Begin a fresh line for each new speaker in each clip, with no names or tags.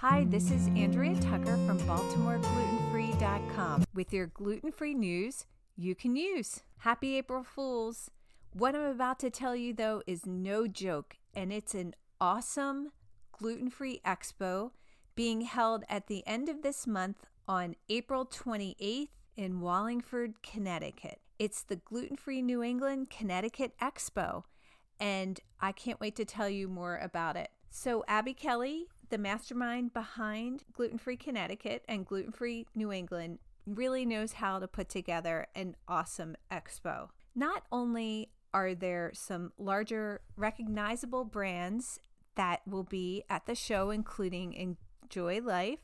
Hi, this is Andrea Tucker from BaltimoreGlutenFree.com with your gluten free news you can use. Happy April Fools! What I'm about to tell you, though, is no joke, and it's an awesome gluten free expo being held at the end of this month on April 28th in Wallingford, Connecticut. It's the Gluten Free New England Connecticut Expo, and I can't wait to tell you more about it. So, Abby Kelly, the mastermind behind Gluten Free Connecticut and Gluten Free New England, really knows how to put together an awesome expo. Not only are there some larger recognizable brands that will be at the show, including Enjoy Life,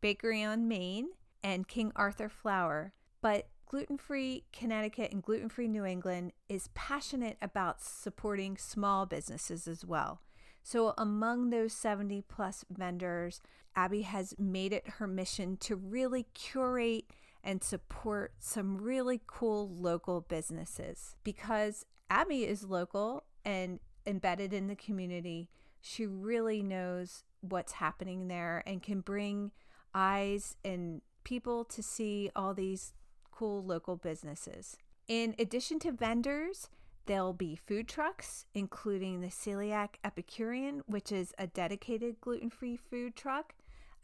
Bakery on Main, and King Arthur Flour, but Gluten Free Connecticut and Gluten Free New England is passionate about supporting small businesses as well. So, among those 70 plus vendors, Abby has made it her mission to really curate and support some really cool local businesses because Abby is local and embedded in the community. She really knows what's happening there and can bring eyes and people to see all these cool local businesses. In addition to vendors, there'll be food trucks, including the Celiac Epicurean, which is a dedicated gluten free food truck,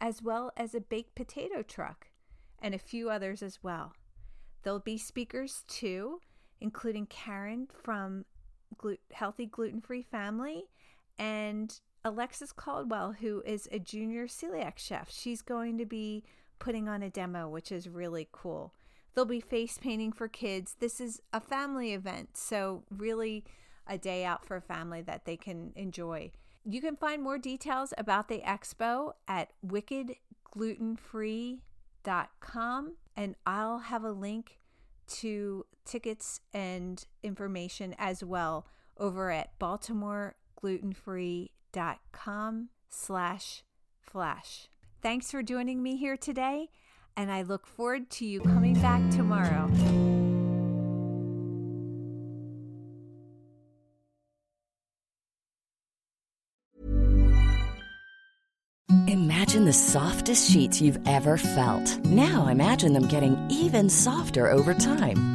as well as a baked potato truck, and a few others as well. There'll be speakers too, including Karen from Glu- Healthy Gluten Free Family and Alexis Caldwell, who is a junior celiac chef. She's going to be putting on a demo, which is really cool. There'll be face painting for kids. This is a family event, so really a day out for a family that they can enjoy. You can find more details about the expo at wickedglutenfree.com, and I'll have a link to tickets and information as well over at baltimoreglutenfree.com slash flash. Thanks for joining me here today, and I look forward to you coming back tomorrow.
Imagine the softest sheets you've ever felt. Now imagine them getting even softer over time.